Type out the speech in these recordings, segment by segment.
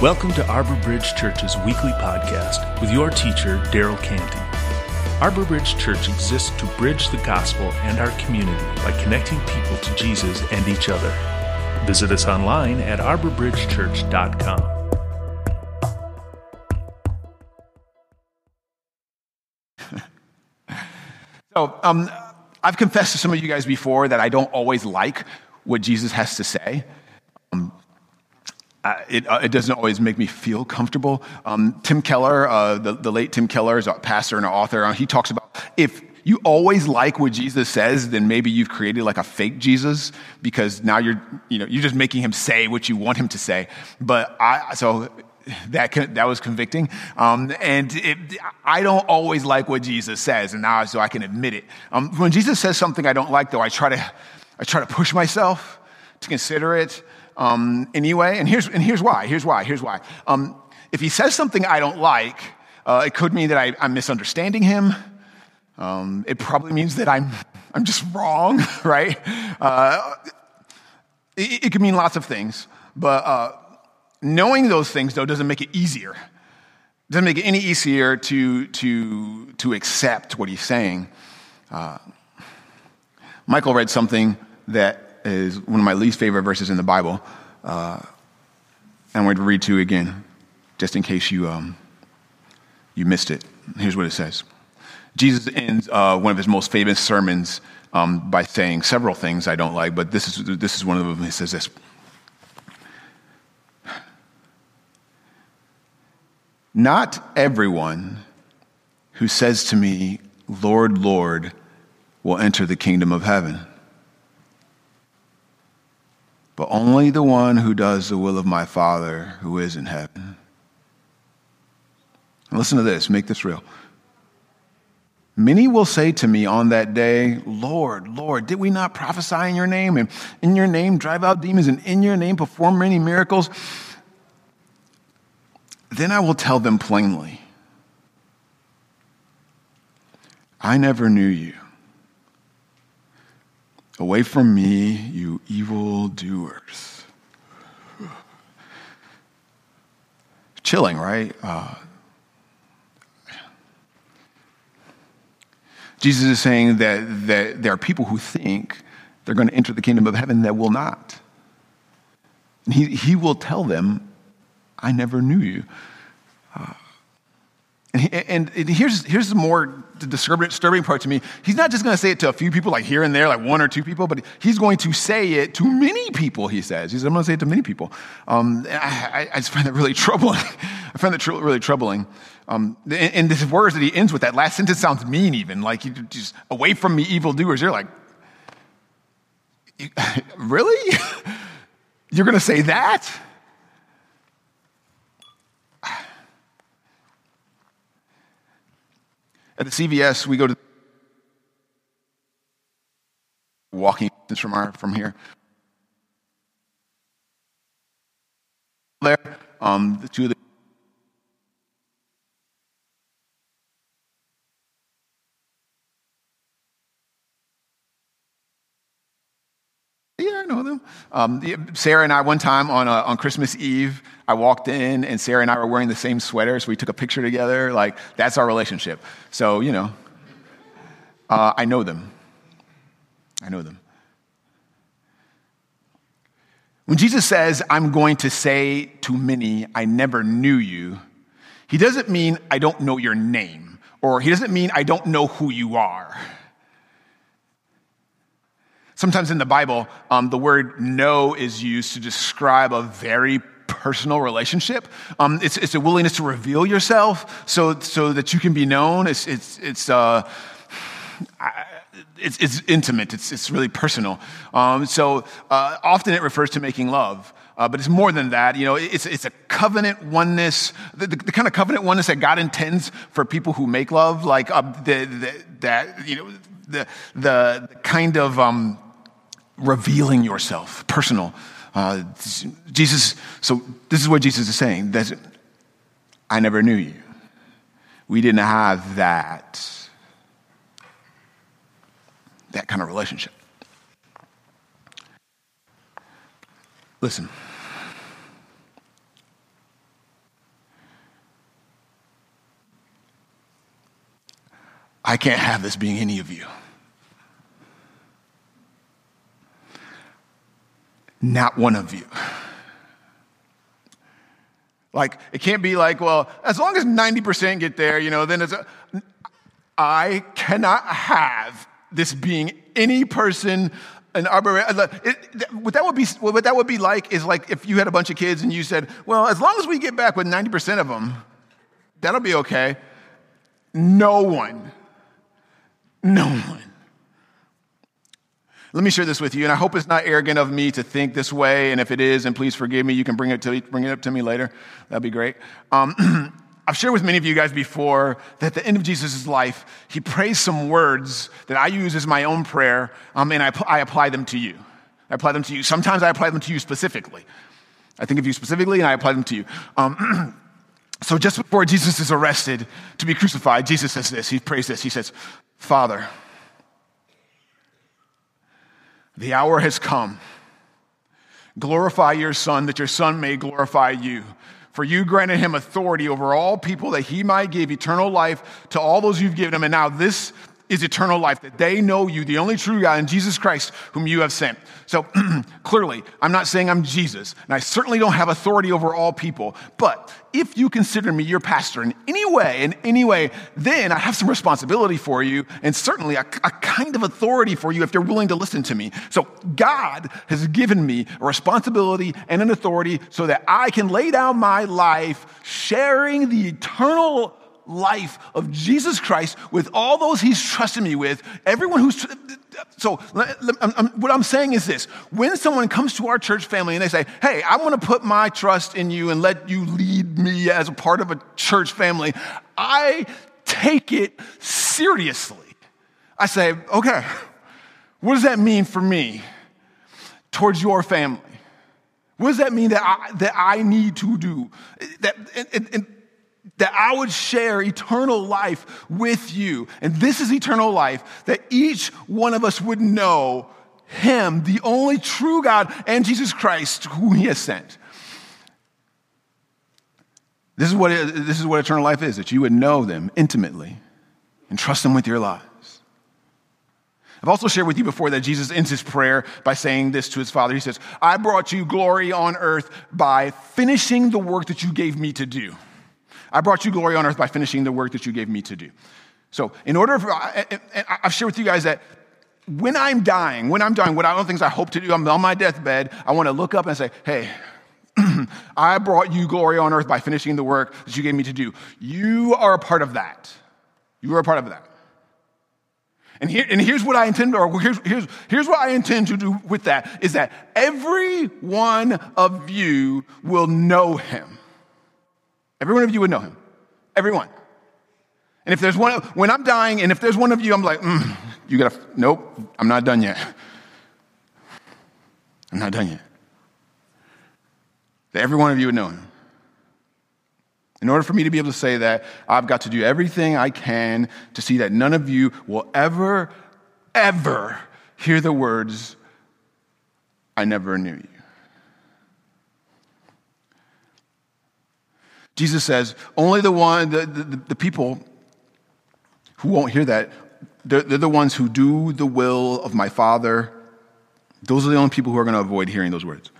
Welcome to Arbor Bridge Church's weekly podcast with your teacher, Darryl Canty. Arbor Bridge Church exists to bridge the gospel and our community by connecting people to Jesus and each other. Visit us online at arborbridgechurch.com. So, um, I've confessed to some of you guys before that I don't always like what Jesus has to say. Uh, it, uh, it, doesn't always make me feel comfortable. Um, Tim Keller, uh, the, the, late Tim Keller, is a pastor and an author. Uh, he talks about if you always like what Jesus says, then maybe you've created like a fake Jesus because now you're, you know, you're just making him say what you want him to say. But I, so that that was convicting. Um, and it, I don't always like what Jesus says, and now so I can admit it. Um, when Jesus says something I don't like, though, I try to I try to push myself to consider it um, anyway. And here's and here's why. Here's why. Here's why. Um, if he says something I don't like, uh, it could mean that I, am misunderstanding him. Um, it probably means that I'm I'm just wrong, right? Uh, it, it, could mean lots of things, but. Uh, Knowing those things, though, doesn't make it easier. It doesn't make it any easier to, to, to accept what he's saying. Uh, Michael read something that is one of my least favorite verses in the Bible. Uh, I'm going to read to you again, just in case you, um, you missed it. Here's what it says Jesus ends uh, one of his most famous sermons um, by saying several things I don't like, but this is, this is one of them. He says this. Not everyone who says to me, Lord, Lord, will enter the kingdom of heaven, but only the one who does the will of my Father who is in heaven. And listen to this, make this real. Many will say to me on that day, Lord, Lord, did we not prophesy in your name and in your name drive out demons and in your name perform many miracles? Then I will tell them plainly I never knew you. Away from me, you evil doers. Chilling, right? Uh, Jesus is saying that, that there are people who think they're going to enter the kingdom of heaven that will not. And he, he will tell them, I never knew you. Uh, and, and, here's, here's more disturbing part to me. He's not just going to say it to a few people, like here and there, like one or two people, but he's going to say it to many people, he says. He says, I'm going to say it to many people. Um, I, I, just find that really troubling. I find that tr- really troubling. Um, and, and the words that he ends with, that last sentence sounds mean even, like you just, away from me, evildoers. You're like, really? You're going to say that? At the CVS, we go to walking distance from our from here. There, um, the two of the Yeah, I know them. Um, Sarah and I, one time on, uh, on Christmas Eve, I walked in and Sarah and I were wearing the same sweater, so we took a picture together. Like, that's our relationship. So, you know, uh, I know them. I know them. When Jesus says, I'm going to say to many, I never knew you, he doesn't mean I don't know your name, or he doesn't mean I don't know who you are. Sometimes in the Bible, um, the word know is used to describe a very personal relationship. Um, it's, it's a willingness to reveal yourself so, so that you can be known. It's, it's, it's, uh, it's, it's, intimate, it's, it's really personal. Um, so uh, often it refers to making love. Uh, but it's more than that. You know, it's, it's a covenant oneness, the, the, the, kind of covenant oneness that God intends for people who make love, like uh, the, the, that, you know, the, the, kind of um, revealing yourself, personal. Uh, Jesus, so this is what Jesus is saying that I never knew you. We didn't have that that kind of relationship. Listen. I can't have this being any of you. Not one of you. Like, it can't be like, well, as long as 90% get there, you know, then it's, a, I cannot have this being any person an arboretum. What that would be, what that would be like is like if you had a bunch of kids and you said, "Well, as long as we get back with ninety percent of them, that'll be okay." No one, no one. Let me share this with you, and I hope it's not arrogant of me to think this way. And if it is, and please forgive me, you can bring it to bring it up to me later. That'd be great. Um, I've shared with many of you guys before that at the end of Jesus' life, he prays some words that I use as my own prayer, um, and I, I apply them to you. I apply them to you. Sometimes I apply them to you specifically. I think of you specifically, and I apply them to you. Um, so just before Jesus is arrested to be crucified, Jesus says this. He prays this. He says, Father, the hour has come. Glorify your Son, that your Son may glorify you. For you granted him authority over all people that he might give eternal life to all those you've given him. And now this is eternal life, that they know you, the only true God, and Jesus Christ, whom you have sent. So clearly, I'm not saying I'm Jesus, and I certainly don't have authority over all people. But if you consider me your pastor in any way, in any way, then I have some responsibility for you, and certainly a, a kind of authority for you if you're willing to listen to me. So God has given me a responsibility and an authority so that I can lay down my life sharing the eternal life of Jesus Christ with all those he's trusted me with, everyone who's. So, what I'm saying is this when someone comes to our church family and they say, Hey, I want to put my trust in you and let you lead me as a part of a church family, I take it seriously. I say, Okay, what does that mean for me towards your family? What does that mean that I, that I need to do? That, and, and, I would share eternal life with you. And this is eternal life, that each one of us would know Him, the only true God, and Jesus Christ, whom He has sent. This is what, this is what eternal life is that you would know them intimately and trust them with your lives. I've also shared with you before that Jesus ends his prayer by saying this to his Father. He says, I brought you glory on earth by finishing the work that you gave me to do. I brought you glory on earth by finishing the work that you gave me to do. So, in order for, I've shared with you guys that when I'm dying, when I'm dying, what I don't think I hope to do, I'm on my deathbed, I want to look up and say, hey, I brought you glory on earth by finishing the work that you gave me to do. You are a part of that. You are a part of that. And, here, and here's what I intend, or here's, here's, here's what I intend to do with that, is that every one of you will know him. Every one of you would know him. Everyone. And if there's one, when I'm dying, and if there's one of you, I'm like, mm, you gotta, nope, I'm not done yet. I'm not done yet. That every one of you would know him. In order for me to be able to say that, I've got to do everything I can to see that none of you will ever, ever hear the words, I never knew you. Jesus says, only the one, the, the, the people who won't hear that, they're, they're the ones who do the will of my Father. Those are the only people who are going to avoid hearing those words.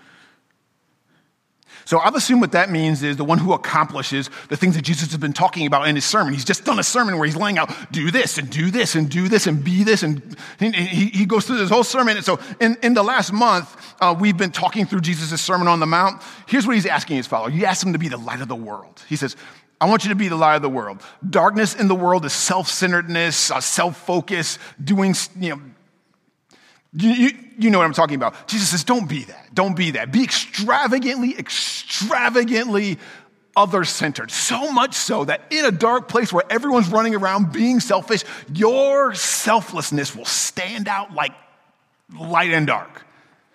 So I've assumed what that means is the one who accomplishes the things that Jesus has been talking about in his sermon. He's just done a sermon where he's laying out, do this and do this and do this and be this. And he, he goes through this whole sermon. And so in, in the last month, uh, we've been talking through Jesus' Sermon on the Mount. Here's what he's asking his followers. He asks them to be the light of the world. He says, I want you to be the light of the world. Darkness in the world is self-centeredness, uh, self-focus, doing, you know, you, you, you, know what I'm talking about. Jesus says, don't be that. Don't be that. Be extravagantly, extravagantly other centered. So much so that in a dark place where everyone's running around being selfish, your selflessness will stand out like light and dark.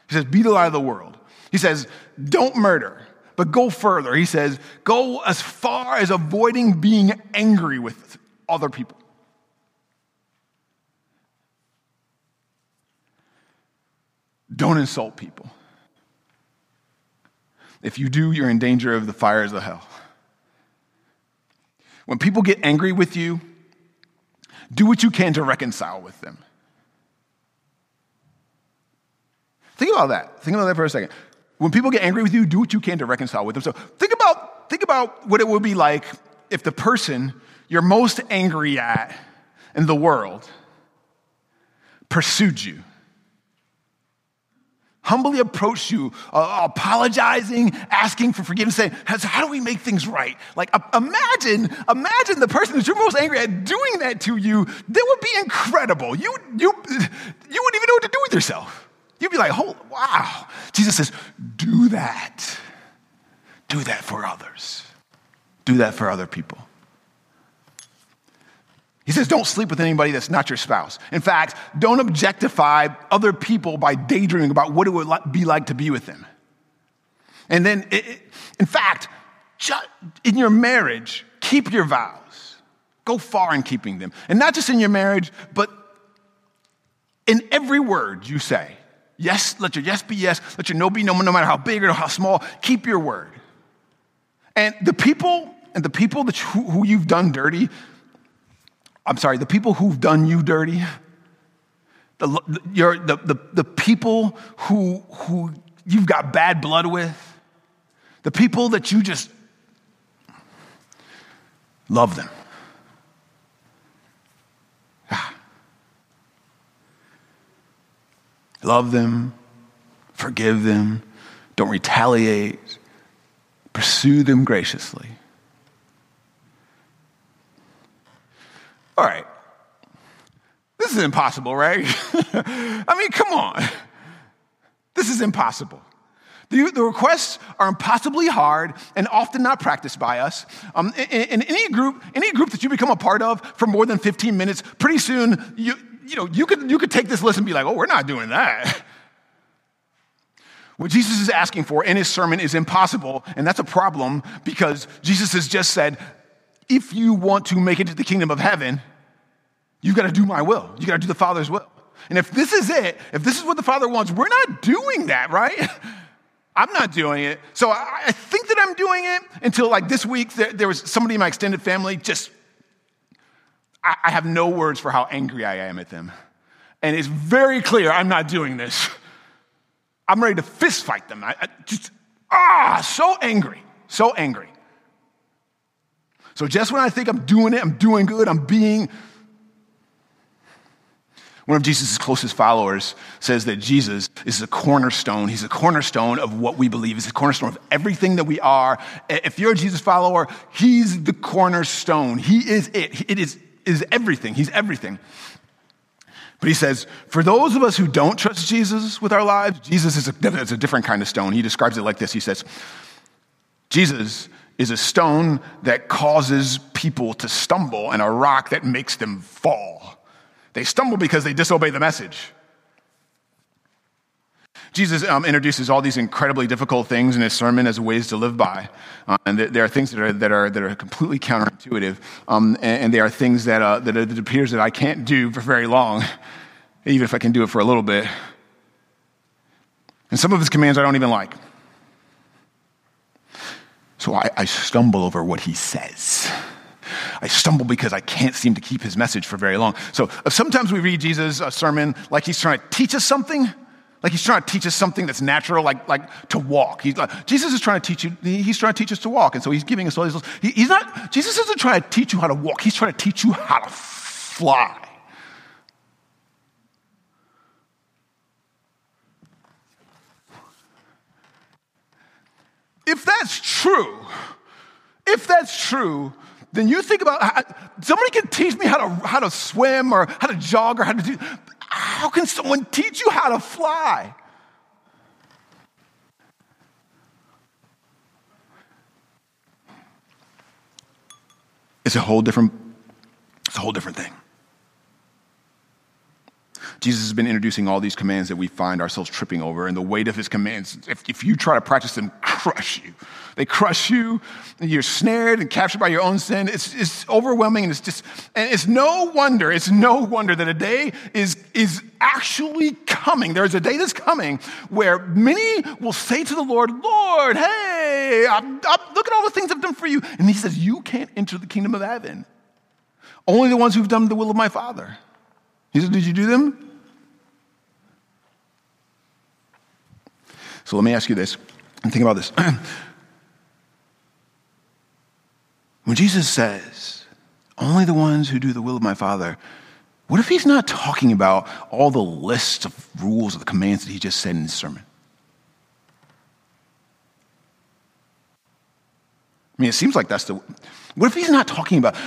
He says, be the light of the world. He says, don't murder, but go further. He says, go as far as avoiding being angry with other people. Don't insult people. If you do, you're in danger of the fires of hell. When people get angry with you, do what you can to reconcile with them. Think about that. Think about that for a second. When people get angry with you, do what you can to reconcile with them. So think about, think about what it would be like if the person you're most angry at in the world pursued you humbly approach you, uh, apologizing, asking for forgiveness, saying, How do we make things right? Like, uh, imagine, imagine the person that you're most angry at doing that to you. That would be incredible. You, you, you wouldn't even know what to do with yourself. You'd be like, Oh, wow. Jesus says, Do that. Do that for others. Do that for other people. He says, don't sleep with anybody that's not your spouse. In fact, don't objectify other people by daydreaming about what it would be like to be with them. And then, in fact, in your marriage, keep your vows. Go far in keeping them. And not just in your marriage, but in every word you say. Yes, let your yes be yes, let your no be no, no matter how big or how small. Keep your word. And the people, and the people that you, who you've done dirty, I'm sorry, the people who've done you dirty, the, the, the, the people who, who you've got bad blood with, the people that you just love them. Ah. Love them, forgive them, don't retaliate, pursue them graciously. All right. This is impossible, right? I mean, come on. This is impossible. The, the, requests are impossibly hard and often not practiced by us. Um, in, in, any group, any group that you become a part of for more than 15 minutes, pretty soon you, you, know, you, could, you could take this list and be like, oh, we're not doing that. What Jesus is asking for in his sermon is impossible, and that's a problem because Jesus has just said, if you want to make it to the kingdom of heaven, you've got to do my will. You've got to do the Father's will. And if this is it, if this is what the Father wants, we're not doing that, right? I'm not doing it. So I, I, think that I'm doing it until like this week, there, there was somebody in my extended family just, I, I, have no words for how angry I am at them. And it's very clear I'm not doing this. I'm ready to fist fight them. I, I just, ah, so angry, so angry. So just when I think I'm doing it, I'm doing good, I'm being. One of Jesus' closest followers says that Jesus is a cornerstone. He's a cornerstone of what we believe. He's a cornerstone of everything that we are. If you're a Jesus follower, he's the cornerstone. He is it. It is, is everything. He's everything. But he says, for those of us who don't trust Jesus with our lives, Jesus is a, is a different kind of stone. He describes it like this He says, Jesus is a stone that causes people to stumble and a rock that makes them fall. They stumble because they disobey the message. Jesus um, introduces all these incredibly difficult things in his sermon as ways to live by. Uh, and there are things that are, that are, that are completely counterintuitive. Um, and, and, they are things that, uh, that it appears that I can't do for very long, even if I can do it for a little bit. And some of his commands I don't even like. So I, I stumble over what he says. I stumble because I can't seem to keep his message for very long. So uh, sometimes we read Jesus' a sermon like he's trying to teach us something, like he's trying to teach us something that's natural, like, like to walk. He's like, Jesus is trying to teach you, he's trying to teach us to walk. And so he's giving us all these, he, he's not, Jesus isn't trying to teach you how to walk, he's trying to teach you how to fly. If that's true, if that's true, then you think about how, somebody can teach me how to, how to swim or how to jog or how to do. How can someone teach you how to fly? It's a whole different, it's a whole different thing. Jesus has been introducing all these commands that we find ourselves tripping over, and the weight of his commands, if, if you try to practice them, crush you. They crush you, you're snared and captured by your own sin. It's, it's overwhelming, and it's just, and it's no wonder, it's no wonder that a day is, is actually coming. There's a day that's coming where many will say to the Lord, Lord, hey, I'm, I'm, look at all the things I've done for you. And he says, You can't enter the kingdom of heaven. Only the ones who've done the will of my Father. He Did you do them? So let me ask you this and think about this. when Jesus says, Only the ones who do the will of my Father, what if he's not talking about all the lists of rules or the commands that he just said in his sermon? I mean, it seems like that's the. What if he's not talking about.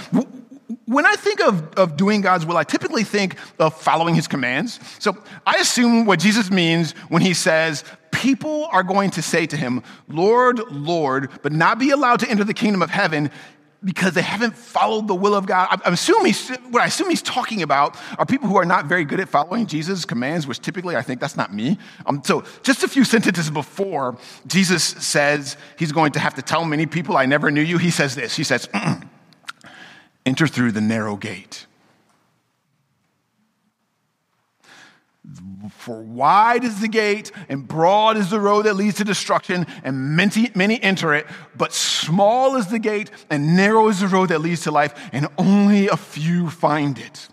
When I think of, of doing God's will, I typically think of following his commands. So I assume what Jesus means when he says, People are going to say to him, Lord, Lord, but not be allowed to enter the kingdom of heaven because they haven't followed the will of God. I'm assuming what I assume he's talking about are people who are not very good at following Jesus' commands, which typically I think that's not me. Um, so just a few sentences before Jesus says he's going to have to tell many people, I never knew you, he says this. He says, enter through the narrow gate. For wide is the gate and broad is the road that leads to destruction, and many, many enter it. But small is the gate and narrow is the road that leads to life, and only a few find it.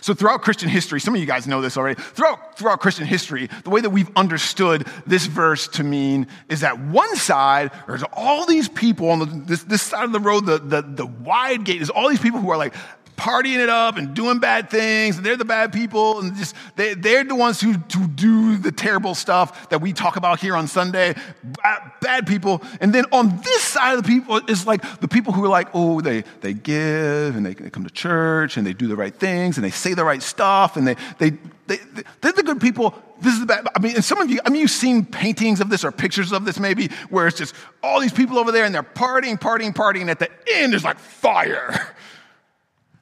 So, throughout Christian history, some of you guys know this already. Throughout, throughout Christian history, the way that we've understood this verse to mean is that one side, there's all these people on the, this, this side of the road, the, the, the wide gate, is all these people who are like partying it up and doing bad things, and they're the bad people, and just they, they're the ones who, who do the terrible stuff that we talk about here on Sunday. Bad, bad people. And then on this side of the people is like the people who are like, oh, they, they give and they, they come to church and they do the right things and they say the right stuff and they, they, they, they're the good people. This is the bad. I mean, and some of you, I mean, you've seen paintings of this or pictures of this maybe, where it's just all these people over there and they're partying, partying, partying. And at the end, there's like fire.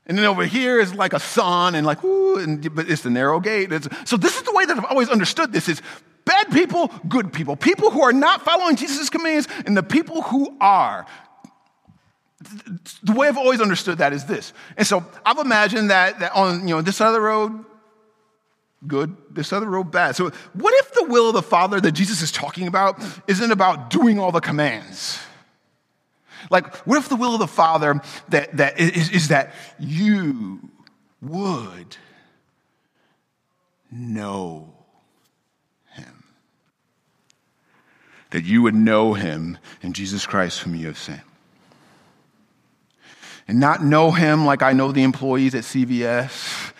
And then over here is like a sun and like, ooh, and, but it's the narrow gate. It's, so this is the way that I've always understood this is bad people, good people. People who are not following Jesus' commands and the people who are. The way I've always understood that is this. And so I've imagined that, that on you know, this side of the road, good, this other road, bad. So what if the will of the Father that Jesus is talking about isn't about doing all the commands? Like, what if the will of the Father that, that is, is that you would know him? That you would know him in Jesus Christ, whom you have sent. And not know him like I know the employees at CVS,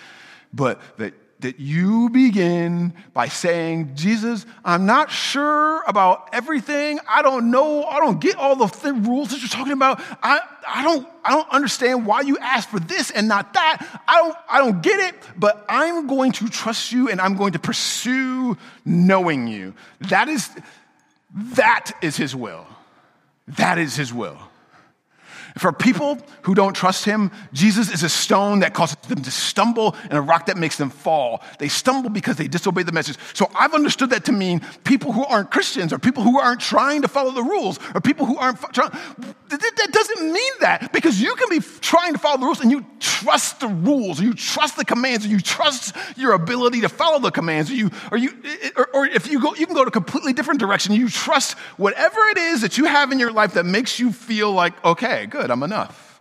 but that that you begin by saying, Jesus, I'm not sure about everything. I don't know. I don't get all the th- rules that you're talking about. I, I, don't, I don't understand why you asked for this and not that. I don't, I don't get it, but I'm going to trust you and I'm going to pursue knowing you. That is, that is his will. That is his will. For people who don't trust him, Jesus is a stone that causes them to stumble and a rock that makes them fall. They stumble because they disobey the message. So I've understood that to mean people who aren't Christians or people who aren't trying to follow the rules or people who aren't trying. That doesn't mean that because you can be trying to follow the rules and you trust the rules or you trust the commands or you trust your ability to follow the commands or you, or you, or, or if you go, you can go to a completely different direction. You trust whatever it is that you have in your life that makes you feel like, okay, good good, I'm enough.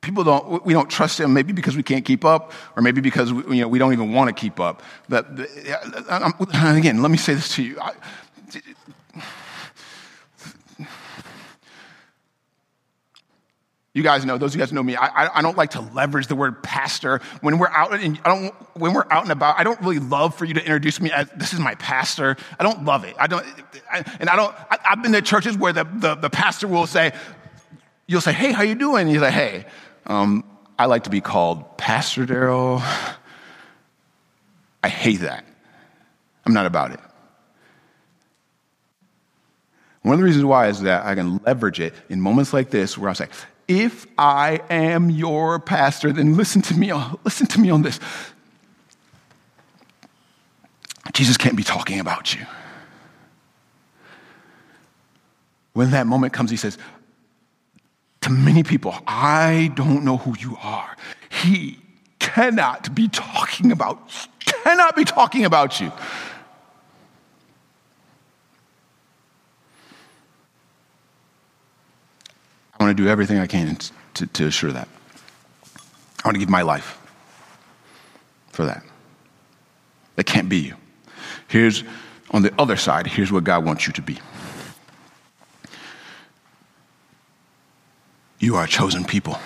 People don't, we don't trust him maybe because we can't keep up, or maybe because we, you know, we don't even want to keep up. But again, let me say this to you. I, You guys know, those of you guys know me, I, I don't like to leverage the word pastor. When we're out and I don't when we're out and about, I don't really love for you to introduce me as this is my pastor. I don't love it. I don't I, and I don't I, have been to churches where the, the, the, pastor will say, you'll say, hey, how you doing? And you say, hey, um, I like to be called Pastor Darryl. I hate that. I'm not about it. One of the reasons why is that I can leverage it in moments like this where I say, if I am your pastor, then listen to me, on, listen to me on this. Jesus can't be talking about you. When that moment comes, he says, to many people, I don't know who you are. He cannot be talking about, cannot be talking about you. Do everything I can to, to assure that. I want to give my life for that. That can't be you. Here's, on the other side, here's what God wants you to be. You are a chosen people.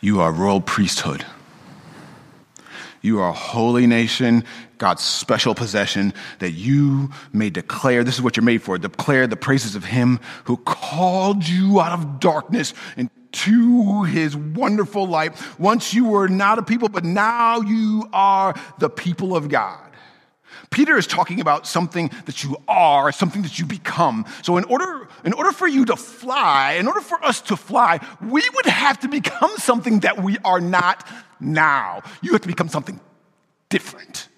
You are royal priesthood. You are a holy nation, God's special possession that you may declare. This is what you're made for. Declare the praises of Him who called you out of darkness into His wonderful light. Once you were not a people, but now you are the people of God. Peter is talking about something that you are, something that you become. So, in order, in order for you to fly, in order for us to fly, we would have to become something that we are not now. You have to become something different.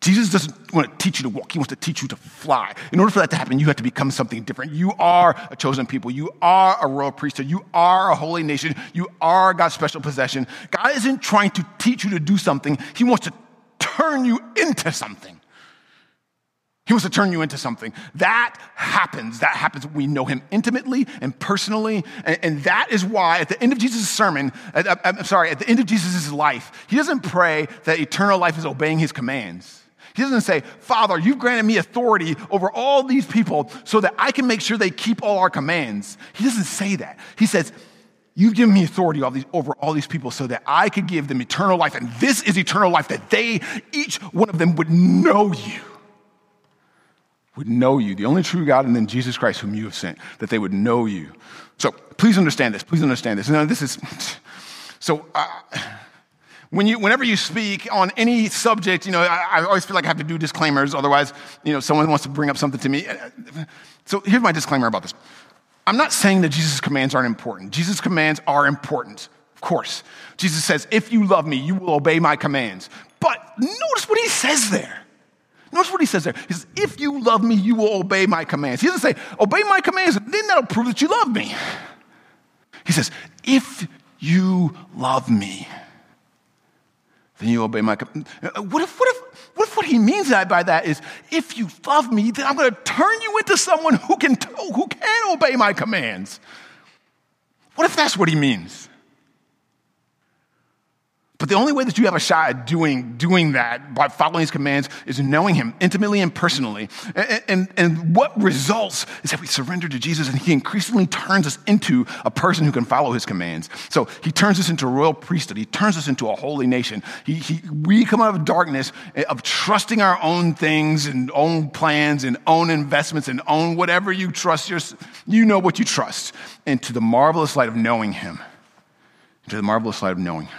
Jesus doesn't want to teach you to walk, he wants to teach you to fly. In order for that to happen, you have to become something different. You are a chosen people, you are a royal priesthood, you are a holy nation, you are God's special possession. God isn't trying to teach you to do something, he wants to turn you into something. He wants to turn you into something. That happens. That happens. We know him intimately and personally. And, and that is why at the end of Jesus' sermon, uh, I'm sorry, at the end of Jesus' life, he doesn't pray that eternal life is obeying his commands. He doesn't say, Father, you've granted me authority over all these people so that I can make sure they keep all our commands. He doesn't say that. He says, You've given me authority over all these people so that I could give them eternal life. And this is eternal life that they, each one of them, would know you would know you, the only true God, and then Jesus Christ, whom you have sent, that they would know you. So please understand this. Please understand this. Now, this is so. Uh, when you, whenever you speak on any subject, you know, I, I, always feel like I have to do disclaimers. Otherwise, you know, someone wants to bring up something to me. So here's my disclaimer about this. I'm not saying that Jesus' commands aren't important. Jesus' commands are important, of course. Jesus says, if you love me, you will obey my commands. But notice what he says there. Notice what he says there. He says, If you love me, you will obey my commands. He doesn't say, Obey my commands, then that'll prove that you love me. He says, If you love me, then you obey my commands. What if, what if, what if what he means by that is, if you love me, then I'm going to turn you into someone who can, who can obey my commands? What if that's what he means? But the only way that you have a shot at doing, doing that by following his commands is knowing him intimately and personally. And, and, and what results is that we surrender to Jesus and he increasingly turns us into a person who can follow his commands. So he turns us into a royal priesthood. He turns us into a holy nation. He, he, we come out of darkness eh, of trusting our own things and own plans and own investments and own whatever you trust. Your, you know what you trust. Into the marvelous light of knowing him. Into the marvelous light of knowing him.